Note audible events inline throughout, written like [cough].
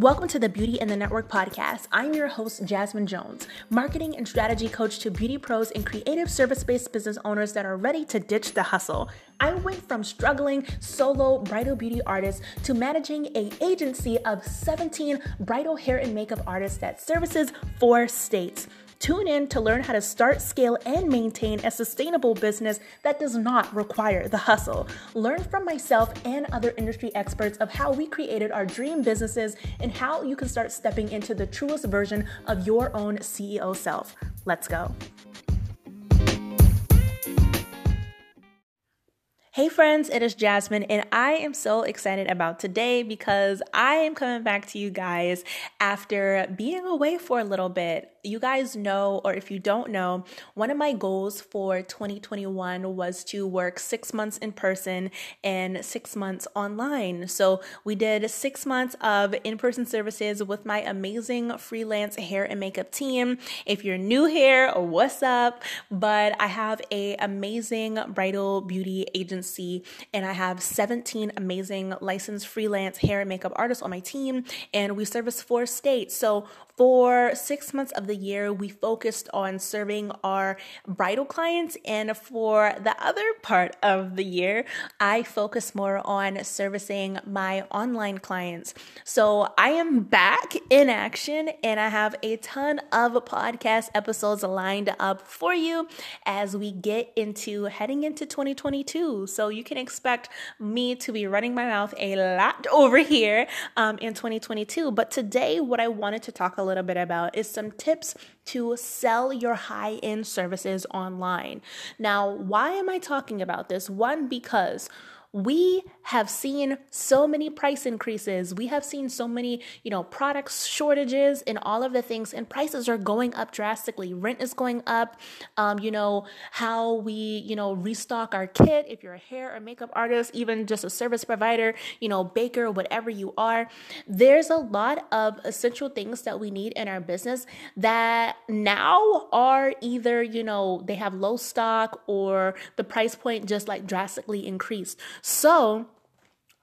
Welcome to the Beauty and the Network podcast. I'm your host, Jasmine Jones, marketing and strategy coach to beauty pros and creative service based business owners that are ready to ditch the hustle. I went from struggling solo bridal beauty artist to managing a agency of 17 bridal hair and makeup artists that services four states. Tune in to learn how to start, scale, and maintain a sustainable business that does not require the hustle. Learn from myself and other industry experts of how we created our dream businesses and how you can start stepping into the truest version of your own CEO self. Let's go. Hey friends, it is Jasmine, and I am so excited about today because I am coming back to you guys after being away for a little bit. You guys know, or if you don't know, one of my goals for 2021 was to work six months in person and six months online. So we did six months of in person services with my amazing freelance hair and makeup team. If you're new here, what's up? But I have a amazing bridal beauty agency agency and I have 17 amazing licensed freelance hair and makeup artists on my team and we service four states. So for six months of the year, we focused on serving our bridal clients. And for the other part of the year, I focus more on servicing my online clients. So I am back in action and I have a ton of podcast episodes lined up for you as we get into heading into 2022. So you can expect me to be running my mouth a lot [laughs] over here um, in 2022. But today, what I wanted to talk a little bit about is some tips to sell your high end services online. Now, why am I talking about this? One, because we have seen so many price increases. We have seen so many, you know, products shortages and all of the things, and prices are going up drastically. Rent is going up. Um, you know, how we, you know, restock our kit if you're a hair or makeup artist, even just a service provider, you know, baker, whatever you are. There's a lot of essential things that we need in our business that now are either, you know, they have low stock or the price point just like drastically increased. So,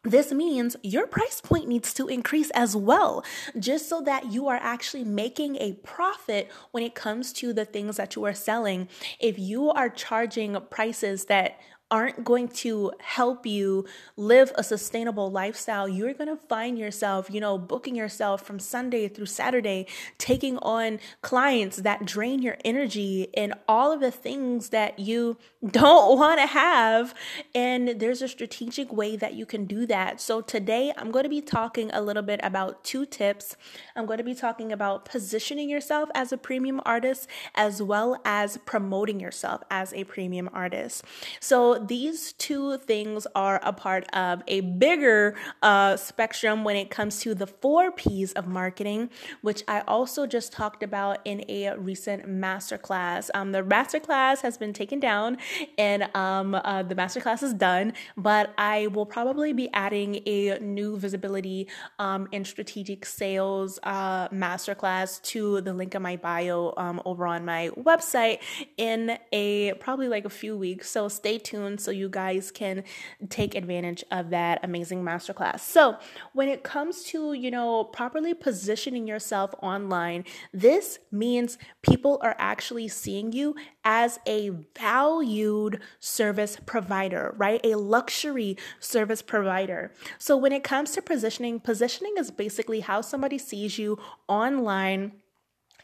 this means your price point needs to increase as well, just so that you are actually making a profit when it comes to the things that you are selling. If you are charging prices that aren't going to help you live a sustainable lifestyle, you're going to find yourself, you know, booking yourself from Sunday through Saturday, taking on clients that drain your energy and all of the things that you [laughs] don't want to have. And there's a strategic way that you can do that. So today I'm going to be talking a little bit about two tips. I'm going to be talking about positioning yourself as a premium artist as well as promoting yourself as a premium artist. So these two things are a part of a bigger uh, spectrum when it comes to the four P's of marketing, which I also just talked about in a recent masterclass. Um, the masterclass has been taken down and um, uh, the masterclass is done, but I will probably be adding a new visibility um, and strategic sales uh, masterclass to the link in my bio um, over on my website in a probably like a few weeks. So stay tuned so you guys can take advantage of that amazing masterclass. So, when it comes to, you know, properly positioning yourself online, this means people are actually seeing you as a valued service provider, right? A luxury service provider. So, when it comes to positioning, positioning is basically how somebody sees you online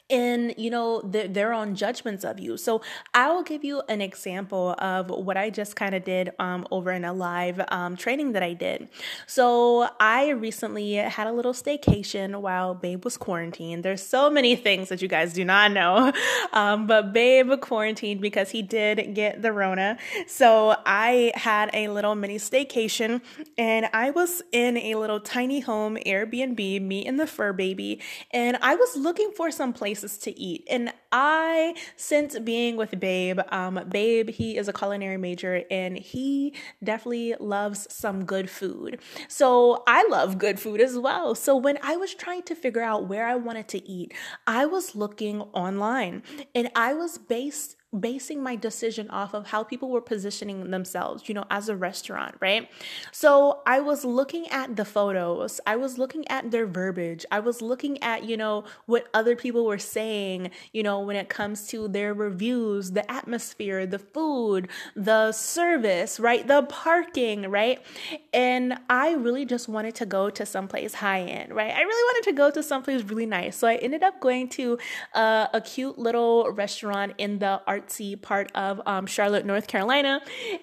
and you know their own judgments of you. So i will give you an example of what i just kind of did um, over in a live um, training that i did. So i recently had a little staycation while babe was quarantined. There's so many things that you guys do not know [laughs] um, but babe quarantined because he did get the rona. So i had a little mini staycation and i was in a little tiny home airbnb me and the fur baby and i was looking for some place places to eat. And I, since being with Babe, um, Babe, he is a culinary major and he definitely loves some good food. So I love good food as well. So when I was trying to figure out where I wanted to eat, I was looking online and I was based basing my decision off of how people were positioning themselves, you know, as a restaurant, right? So I was looking at the photos, I was looking at their verbiage, I was looking at, you know, what other people were saying, you know, when it comes to their reviews, the atmosphere, the food, the service, right? The parking, right? And I really just wanted to go to someplace high end, right? I really wanted to go to someplace really nice. So I ended up going to uh, a cute little restaurant in the artsy part of um, Charlotte, North Carolina.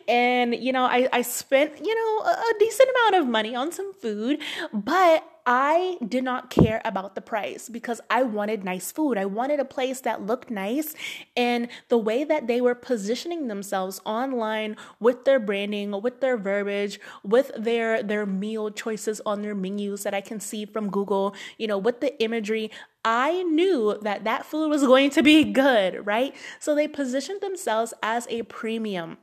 And, you know, I, I spent, you know, a, a decent amount of money on some food, but I did not care about the price because I wanted nice food. I wanted a place that looked nice. And the way that they were positioning themselves online with their branding, with their verbiage, with their their meal choices on their menus that I can see from Google, you know, with the imagery, I knew that that food was going to be good, right? So they positioned themselves as a premium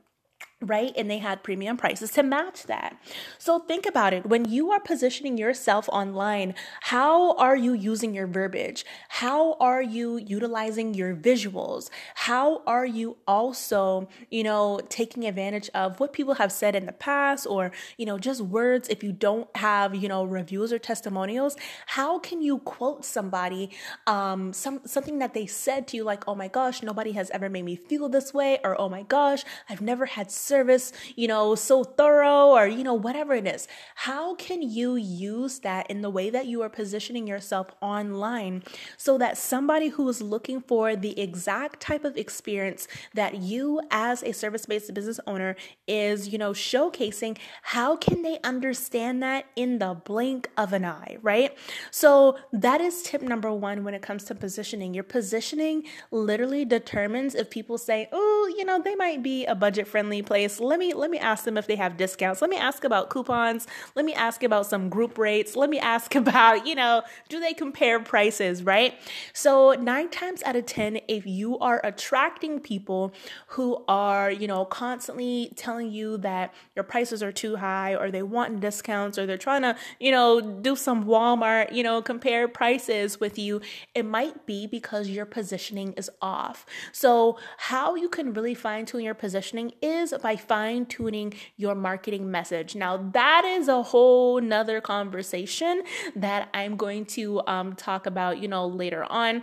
right? And they had premium prices to match that. So think about it. When you are positioning yourself online, how are you using your verbiage? How are you utilizing your visuals? How are you also, you know, taking advantage of what people have said in the past or, you know, just words if you don't have, you know, reviews or testimonials? How can you quote somebody um some something that they said to you like, "Oh my gosh, nobody has ever made me feel this way," or "Oh my gosh, I've never had service, you know, so thorough or, you know, whatever it is. How can you use that in the way that you are positioning yourself online so that somebody who is looking for the exact type of experience that you as a service-based business owner is, you know, showcasing, how can they understand that in the blink of an eye, right? So that is tip number 1 when it comes to positioning. Your positioning literally determines if people say, "Oh, you know, they might be a budget-friendly place place let me let me ask them if they have discounts. Let me ask about coupons. Let me ask about some group rates. Let me ask [laughs] about you know do they compare prices right? So 9 times out of 10 if you are attracting people who are you know constantly telling you that your prices are too high or they want discounts or they're trying to you know do some Walmart you know compare prices with you it might be because your positioning is off. So how you can really fine tune your positioning is by fine tuning your marketing message. Now, that is a whole nother conversation that I'm going to um, talk about, you know, later on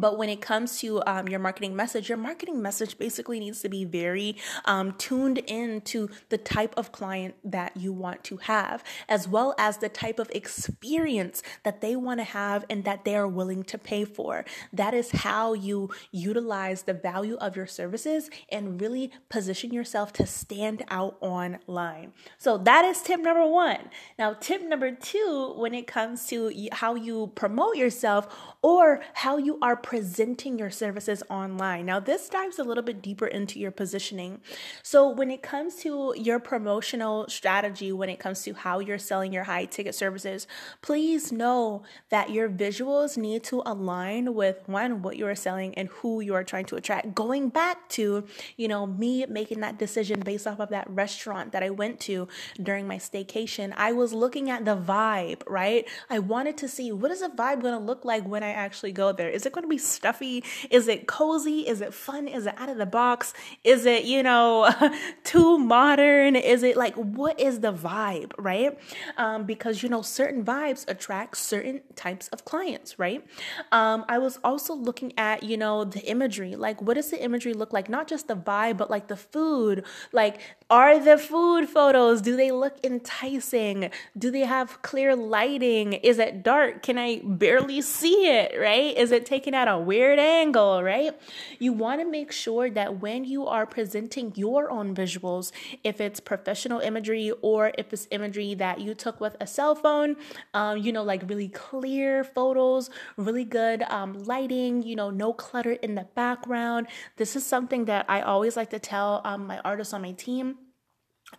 but when it comes to um, your marketing message, your marketing message basically needs to be very um, tuned into the type of client that you want to have, as well as the type of experience that they want to have and that they are willing to pay for. That is how you utilize the value of your services and really position yourself to stand out online. So that is tip number one. Now, tip number two, when it comes to how you promote yourself or how you are presenting your services online. Now, this dives a little bit deeper into your positioning. So, when it comes to your promotional strategy, when it comes to how you're selling your high ticket services, please know that your visuals need to align with one, what you are selling and who you are trying to attract. Going back to, you know, me making that decision based off of that restaurant that I went to during my staycation, I was looking at the vibe, right? I wanted to see what is the vibe going to look like when I actually go there. Is it going to be stuffy? Is it cozy? Is it fun? Is it out of the box? Is it, you know, [laughs] too modern? Is it like, what is the vibe, right? Um, because, you know, certain vibes attract certain types of clients, right? Um, I was also looking at, you know, the imagery. Like, what does the imagery look like? Not just the vibe, but like the food. Like, are the food photos, do they look enticing? Do they have clear lighting? Is it dark? Can I barely see it, right? Is it taken at a weird angle, right? You want to make sure that when you are presenting your own visuals, if it's professional imagery or if it's imagery that you took with a cell phone, um, you know, like really clear photos, really good um, lighting, you know, no clutter in the background. This is something that I always like to tell um, my artists on my team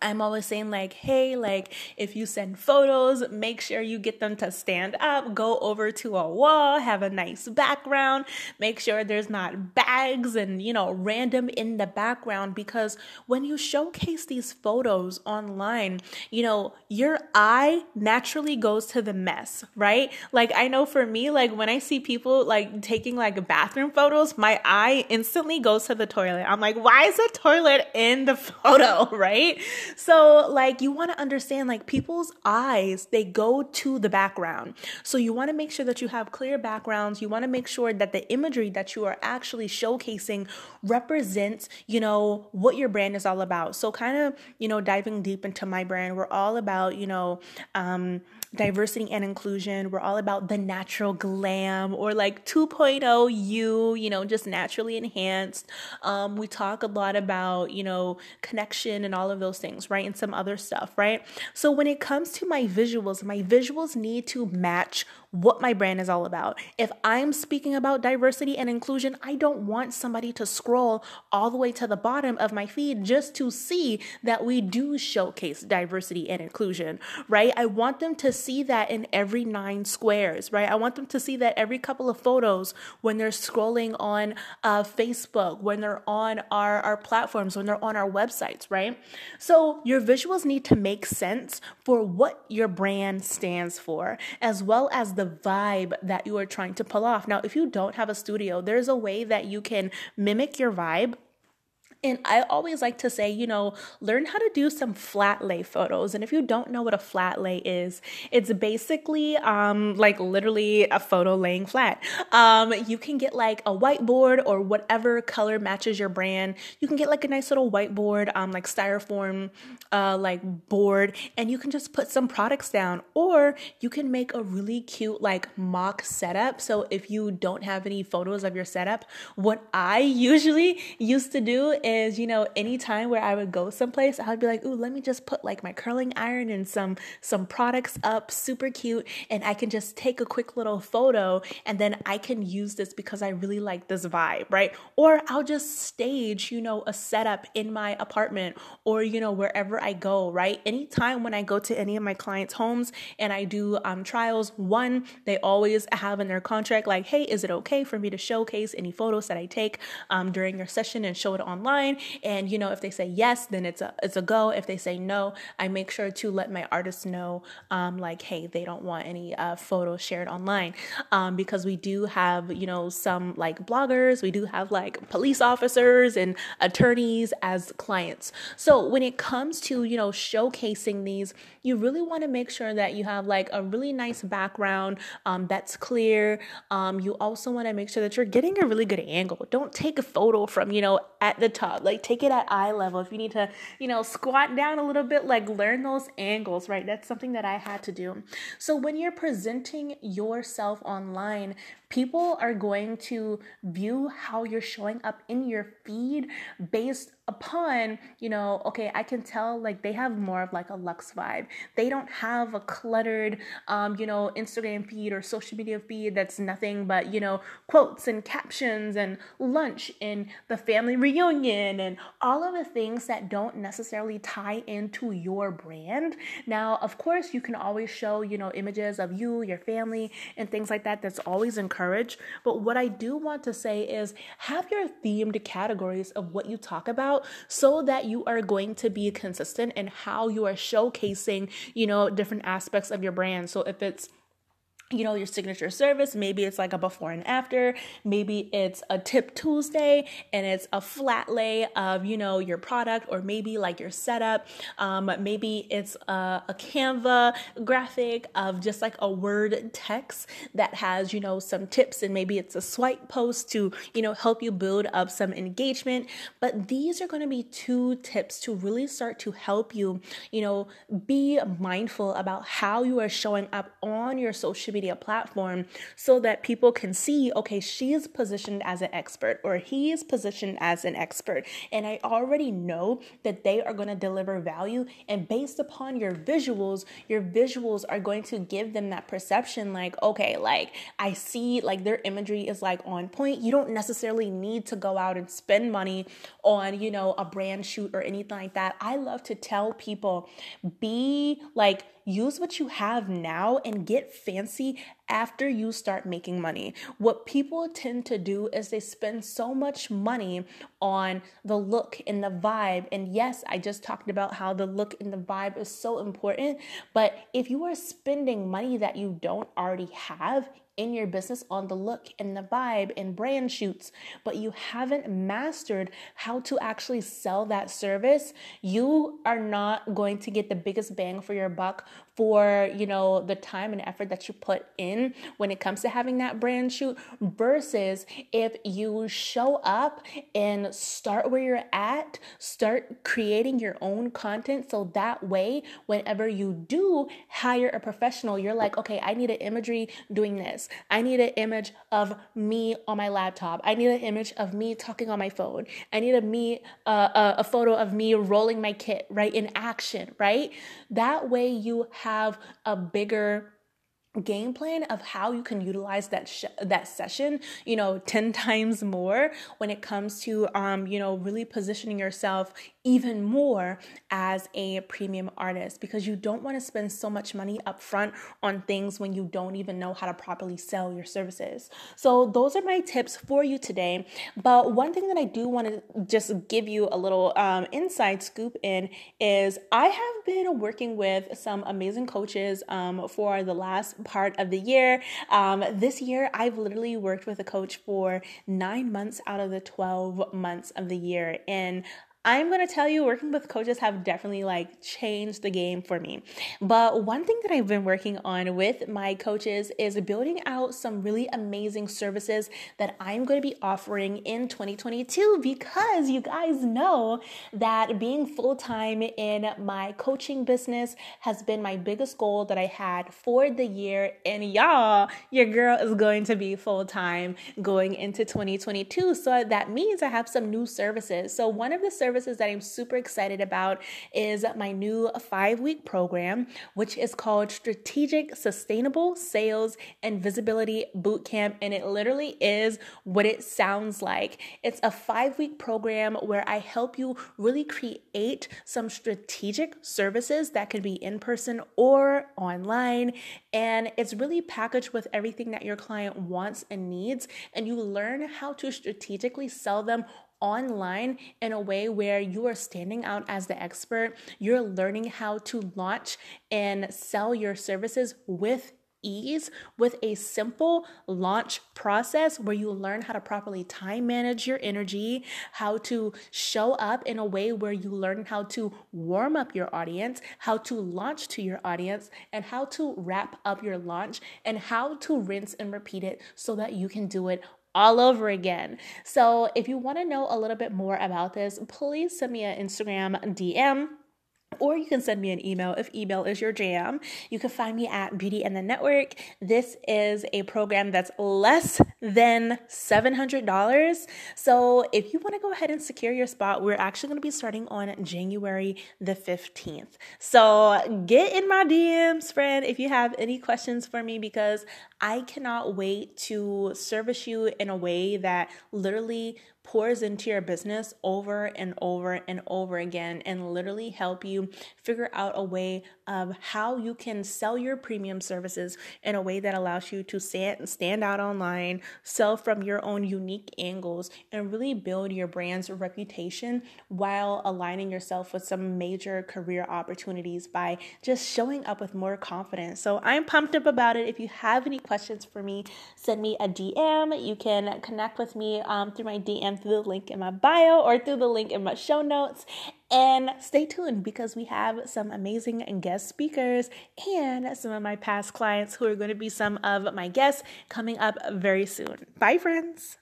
I'm always saying, like, hey, like, if you send photos, make sure you get them to stand up, go over to a wall, have a nice background, make sure there's not bags and, you know, random in the background. Because when you showcase these photos online, you know, your eye naturally goes to the mess, right? Like, I know for me, like, when I see people like taking like bathroom photos, my eye instantly goes to the toilet. I'm like, why is the toilet in the [laughs] photo, right? So, like, you want to understand, like, people's eyes, they go to the background. So, you want to make sure that you have clear backgrounds. You want to make sure that the imagery that you are actually showcasing represents, you know, what your brand is all about. So, kind of, you know, diving deep into my brand, we're all about, you know, um, diversity and inclusion. We're all about the natural glam or like 2.0 you, you know, just naturally enhanced. Um, we talk a lot about, you know, connection and all of those things, right? And some other stuff, right? So when it comes to my visuals, my visuals need to match what my brand is all about. If I'm speaking about diversity and inclusion, I don't want somebody to scroll all the way to the bottom of my feed just to see that we do showcase diversity and inclusion, right? I want them to see that in every nine squares, right? I want them to see that every couple of photos when they're scrolling on uh, Facebook, when they're on our, our platforms, when they're on our websites, right? So your visuals need to make sense for what your brand stands for, as well as the vibe that you are trying to pull off. Now, if you don't have a studio, there's a way that you can mimic your vibe and I always like to say, you know, learn how to do some flat lay photos. And if you don't know what a flat lay is, it's basically um, like literally a photo laying flat. Um, you can get like a whiteboard or whatever color matches your brand. You can get like a nice little whiteboard, um, like styrofoam, uh, like board, and you can just put some products down. Or you can make a really cute like mock setup. So if you don't have any photos of your setup, what I usually used to do is, you know, anytime where I would go someplace, I would be like, ooh, let me just put like my curling iron and some some products up, super cute, and I can just take a quick little photo and then I can use this because I really like this vibe, right? Or I'll just stage, you know, a setup in my apartment or, you know, wherever I go, right? Anytime when I go to any of my clients' homes and I do um, trials, one, they always have in their contract like, hey, is it okay for me to showcase any photos that I take um, during your session and show it online? And you know, if they say yes, then it's a it's a go. If they say no, I make sure to let my artists know, um, like, hey, they don't want any uh, photos shared online, um, because we do have you know some like bloggers, we do have like police officers and attorneys as clients. So when it comes to you know showcasing these, you really want to make sure that you have like a really nice background um, that's clear. Um, you also want to make sure that you're getting a really good angle. Don't take a photo from you know at the top. Like take it at eye level. If you need to, you know, squat down a little bit, like learn those angles, right? That's something that I had to do. So when you're presenting yourself online, people are going to view how you're showing up in your feed based upon, you know, okay, I can tell like they have more of like a luxe vibe. They don't have a cluttered, um, you know, Instagram feed or social media feed that's nothing but, you know, quotes and captions and lunch and the family reunion and all of the things that don't necessarily tie into your brand. Now, of course, you can always show, you know, images of you, your family, and things like that. That's always encouraged. But what I do want to say is have your themed categories of what you talk about so that you are going to be consistent in how you are showcasing, you know, different aspects of your brand. So if it's you know, your signature service. Maybe it's like a before and after. Maybe it's a tip Tuesday and it's a flat lay of, you know, your product or maybe like your setup. Um, maybe it's a, a Canva graphic of just like a word text that has, you know, some tips and maybe it's a swipe post to, you know, help you build up some engagement. But these are going to be two tips to really start to help you, you know, be mindful about how you are showing up on your social media media platform so that people can see, okay, she is positioned as an expert or he is positioned as an expert. And I already know that they are going to deliver value. And based upon your visuals, your visuals are going to give them that perception like, okay, like I see like their imagery is like on point. You don't necessarily need to go out and spend money on, you know, a brand shoot or anything like that. I love to tell people be like, use what you have now and get fancy after you start making money. What people tend to do is they spend so much money on the look and the vibe. And yes, I just talked about how the look and the vibe is so important. But if you are spending money that you don't already have, in your business on the look and the vibe and brand shoots, but you haven't mastered how to actually sell that service, you are not going to get the biggest bang for your buck for, you know, the time and effort that you put in when it comes to having that brand shoot versus if you show up and start where you're at, start creating your own content so that way whenever you do hire a professional, you're like, "Okay, I need an imagery doing this. I need an image of me on my laptop. I need an image of me talking on my phone. I need a me uh, a, a photo of me rolling my kit, right? In action, right? That way you have have a bigger game plan of how you can utilize that sh- that session you know [laughs] 10 times more when it comes to um you know really positioning yourself even more as a premium artist because you don't want to spend so much money up front on things when you don't even know how to properly sell your services. So, those are my tips for you today. But one thing that I do want to just give you a little um, inside scoop in is I have been working with some amazing coaches um, for the last part of the year. Um, this year, I've literally worked with a coach for nine months out of the 12 months of the year. And I'm going to tell you, working with coaches have definitely like changed the game for me. But one thing that I've been working on with my coaches is building out some really amazing services that I'm going to be offering in 2022 because you guys know that being full time in my coaching business has been my biggest goal that I had for the year. And y'all, your girl is going to be full time going into 2022. So that means I have some new services. So one of the services services that I'm super excited about is my new five week program, which is called Strategic Sustainable Sales and Visibility Bootcamp. And it literally is what it sounds like. It's a five week program where I help you really create some strategic services that could be in person or online. And it's really packaged with everything that your client wants and needs. And you learn how to strategically sell them online in a way where you are standing out as the expert. You're learning how to launch and sell your services with ease with a simple launch process where you learn how to properly time manage your energy, how to show up in a way where you learn how to warm up your audience, how to launch to your audience, and how to wrap up your launch, and how to rinse and repeat it so that you can do it all over again. So, if you want to know a little bit more about this, please send me an Instagram DM or you can send me an email if email is your jam. You can find me at Beauty and the Network. This is a program that's less than $700. So if you want to go ahead and secure your spot, we're actually going to be starting on January the 15th. So get in my DMs, friend, if you have any questions for me, because I cannot wait to service you in a way that literally pours into your business over and over and over again and literally help you figure out a way of how you can sell your premium services in a way that allows you to stand, stand out online, sell from your own unique angles, and really build your brand's reputation while aligning yourself with some major career opportunities by just showing up with more confidence. So I'm pumped up about it. If you have any questions for me, send me a DM. You can connect with me um, through my DM through the link in my bio or through the link in my show notes. And stay tuned because we have some amazing guest speakers and some of my past clients who are going to be some of my guests coming up very soon. Bye, friends.